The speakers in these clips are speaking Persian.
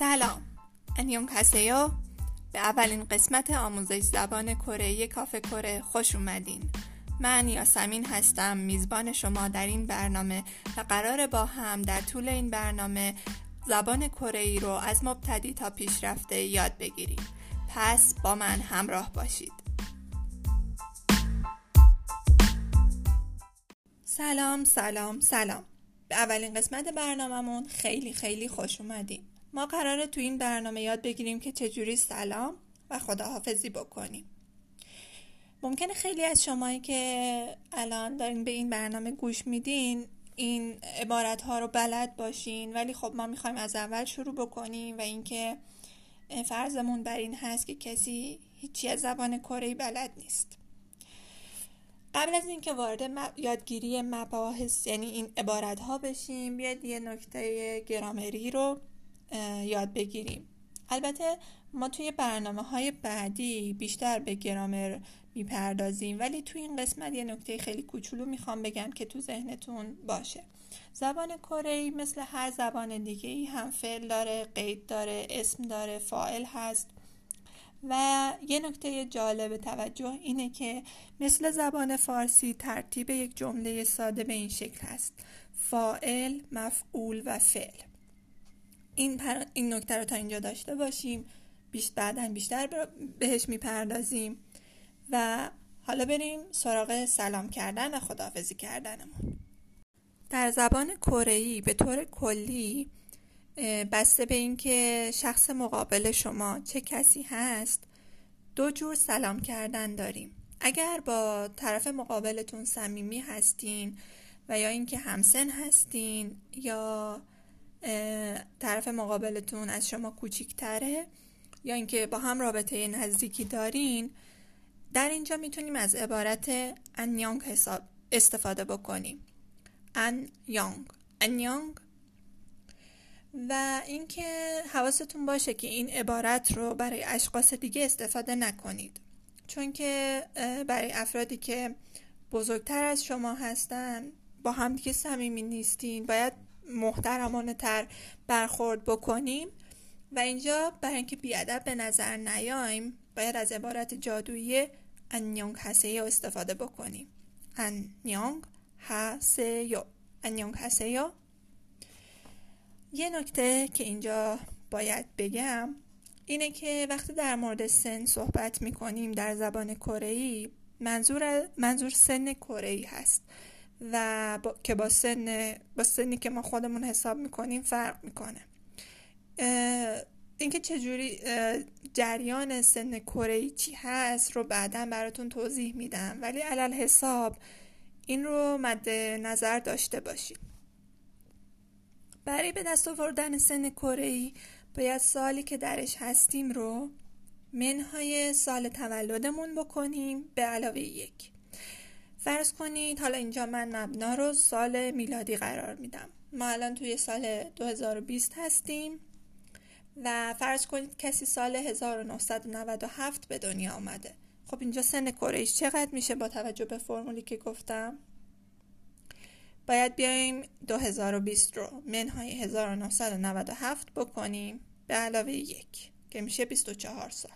سلام. انیون کسیو به اولین قسمت آموزش زبان کره کافه کره خوش اومدین. من یاسمین هستم میزبان شما در این برنامه و قرار با هم در طول این برنامه زبان کره ای رو از مبتدی تا پیشرفته یاد بگیریم. پس با من همراه باشید. سلام سلام سلام. به اولین قسمت برنامهمون خیلی خیلی خوش اومدین. ما قراره تو این برنامه یاد بگیریم که چجوری سلام و خداحافظی بکنیم. ممکنه خیلی از شمایی که الان دارین به این برنامه گوش میدین این عبارت ها رو بلد باشین ولی خب ما می‌خوایم از اول شروع بکنیم و اینکه فرضمون بر این هست که کسی هیچی از زبان کره بلد نیست. قبل از اینکه وارد یادگیری مباحث یعنی این عبارت ها بشیم بیاید یه نکته گرامری رو یاد بگیریم. البته ما توی برنامه های بعدی بیشتر به گرامر می‌پردازیم ولی توی این قسمت یه نکته خیلی کوچولو می‌خوام بگم که تو ذهنتون باشه. زبان کره مثل هر زبان دیگه ای هم فعل داره قید داره اسم داره فاعل هست. و یه نکته جالب توجه اینه که مثل زبان فارسی ترتیب یک جمله ساده به این شکل هست. فائل، مفعول و فعل. این, پر... این نکته رو تا اینجا داشته باشیم بیشتر بعدا بیشتر بهش می‌پردازیم و حالا بریم سراغ سلام کردن و خداحافظی کردنمون. در زبان کره به طور کلی بسته به اینکه شخص مقابل شما چه کسی هست دو جور سلام کردن داریم. اگر با طرف مقابلتون صمیمی هستین و یا اینکه همسن هستین یا طرف مقابلتون از شما کوچیکتره؟ یا اینکه با هم رابطه نزدیکی دارین؟ در اینجا می‌تونیم از عبارت انیانگ حساب استفاده بکنیم. ان یانگ. انیانگ و اینکه حواستون باشه که این عبارت رو برای اشخاص دیگه استفاده نکنید. چون که برای افرادی که بزرگتر از شما هستن با همدیگه صمیمی نیستین. باید محترمانه تر برخورد بکنیم. و اینجا برای اینکه بیادب به نظر نیایم باید از عبارت جادویی انیونگ هسیو استفاده بکنیم. انیونگ هسیو. انیونگ هسیو. یه نکته که اینجا باید بگم اینه که وقتی در مورد سن صحبت می‌کنیم در زبان کره منظور منظور سن کره هست. و با... که با سن با سنی که ما خودمون حساب می‌کنیم فرق می‌کنه. اینکه چجوری جریان سن کره چی هست رو بعدا براتون توضیح میدم. ولی علل حساب این رو مد نظر داشته باشید. برای به دست آوردن سن کره باید سالی که درش هستیم رو منهای سال تولدمون بکنیم به علاوه یک. فرض کنید حالا اینجا من مبنا رو سال میلادی قرار میدم. ما الان توی سال 2020 هستیم و فرض کنید کسی سال 1997 به دنیا آمده خب اینجا سن کرهش چقدر میشه با توجه به فرمولی که گفتم؟ باید بیایم 2020 رو منهای 1997 بکنیم به علاوه یک که میشه 24 سال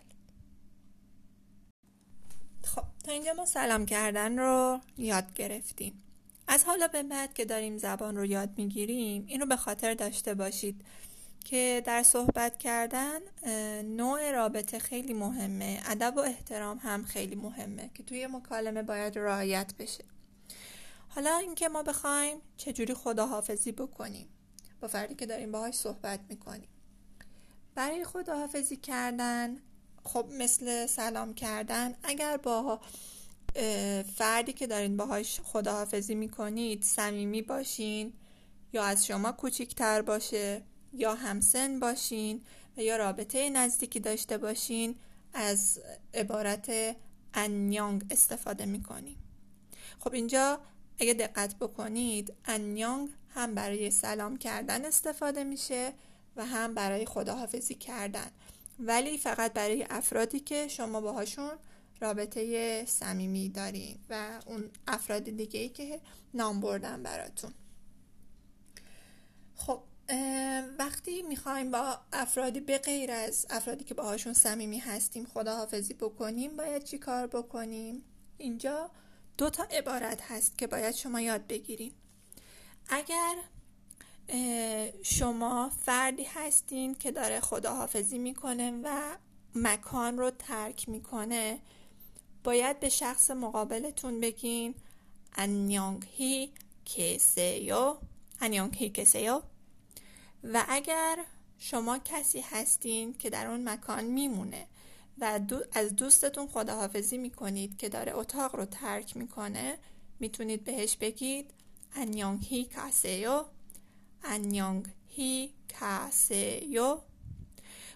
خب تا اینجا ما سلام کردن رو یاد گرفتیم. از حالا به بعد که داریم زبان رو یاد می‌گیریم این رو به خاطر داشته باشید که در صحبت کردن نوع رابطه خیلی مهمه ادب و احترام هم خیلی مهمه که توی مکالمه باید رعایت بشه. حالا اینکه ما بخوایم چجوری خداحافظی بکنیم با فردی که داریم باهاش صحبت می‌کنیم. برای خداحافظی کردن خب مثل سلام کردن اگر با فردی که دارین باهاش خداحافظی می‌کنید صمیمی باشین یا از شما کوچیکتر باشه یا همسن باشین و یا رابطه نزدیکی داشته باشین از عبارت انیانگ استفاده می‌کنیم. خب اینجا اگه دقت بکنید انیانگ هم برای سلام کردن استفاده میشه و هم برای خداحافظی کردن. ولی فقط برای افرادی که شما باهاشون رابطه صمیمی دارین و اون افراد دیگه ای که نام بردن براتون. خب وقتی می‌خوایم با افرادی به غیر از افرادی که باهاشون صمیمی هستیم خداحافظی بکنیم باید چی کار بکنیم؟ اینجا دو تا عبارت هست که باید شما یاد بگیرین. اگر شما فردی هستین که داره خداحافظی می‌کنه و مکان رو ترک می‌کنه. باید به شخص مقابلتون بگین انیانگ هی کسیو انیانگ کسیو و اگر شما کسی هستین که در اون مکان میمونه و از دوستتون خداحافظی می‌کنید که داره اتاق رو ترک می‌کنه می‌تونید بهش بگید انیانگ هی کاسیو انیانگ هی کاسیو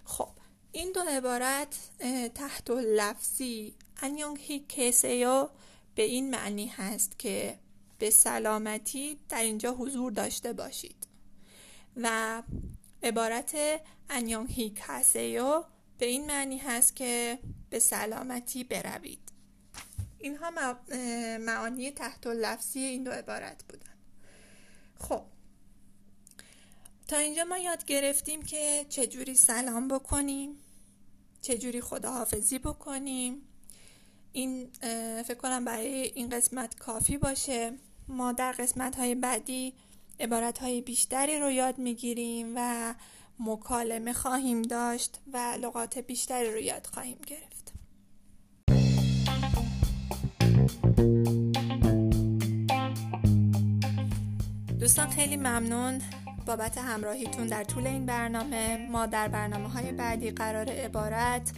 خب این دو عبارت تحت لفظی انیانگ هی کسیو به این معنی هست که به سلامتی در اینجا حضور داشته باشید. و عبارت انیانگ هی کاسیو به این معنی هست که به سلامتی بروید. اینها معانی تحت لفظی این دو عبارت بودن. خب تا اینجا ما یاد گرفتیم که چجوری سلام بکنیم چجوری خداحافظی بکنیم. این فکر کنم برای این قسمت کافی باشه. ما در قسمت های بعدی عبارت های بیشتری رو یاد می‌گیریم و مکالمه خواهیم داشت و لغات بیشتری رو یاد خواهیم گرفت. دوستان خیلی ممنون. بابت همراهیتون در طول این برنامه ما در برنامه های بعدی قرار عبارت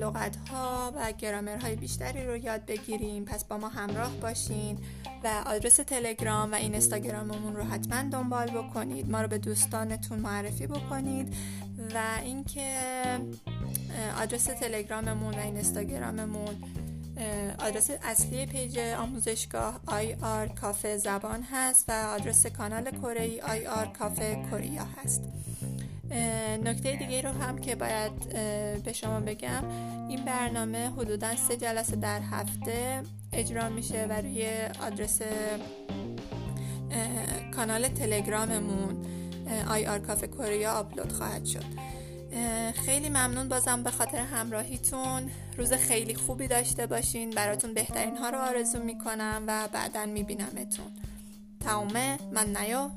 لغت ها و گرامر های بیشتری رو یاد بگیریم. پس با ما همراه باشین و آدرس تلگرام و اینستاگراممون رو حتما دنبال بکنید. ما رو به دوستانتون معرفی بکنید و اینکه آدرس تلگراممون و اینستاگراممون آدرس اصلی پیج آموزشگاه IR Cafe Zaban هست و آدرس کانال کره ای IR Cafe Korea هست. نکته دیگه رو هم که باید به شما بگم این برنامه حدودا سه جلسه در هفته اجرا میشه و روی آدرس کانال تلگراممون IR Cafe Korea آپلود خواهد شد. خیلی ممنون بازم به خاطر همراهیتون. روز خیلی خوبی داشته باشین. براتون بهترین ها رو آرزو می‌کنم و بعدا میبینمتون. تاومه من نیو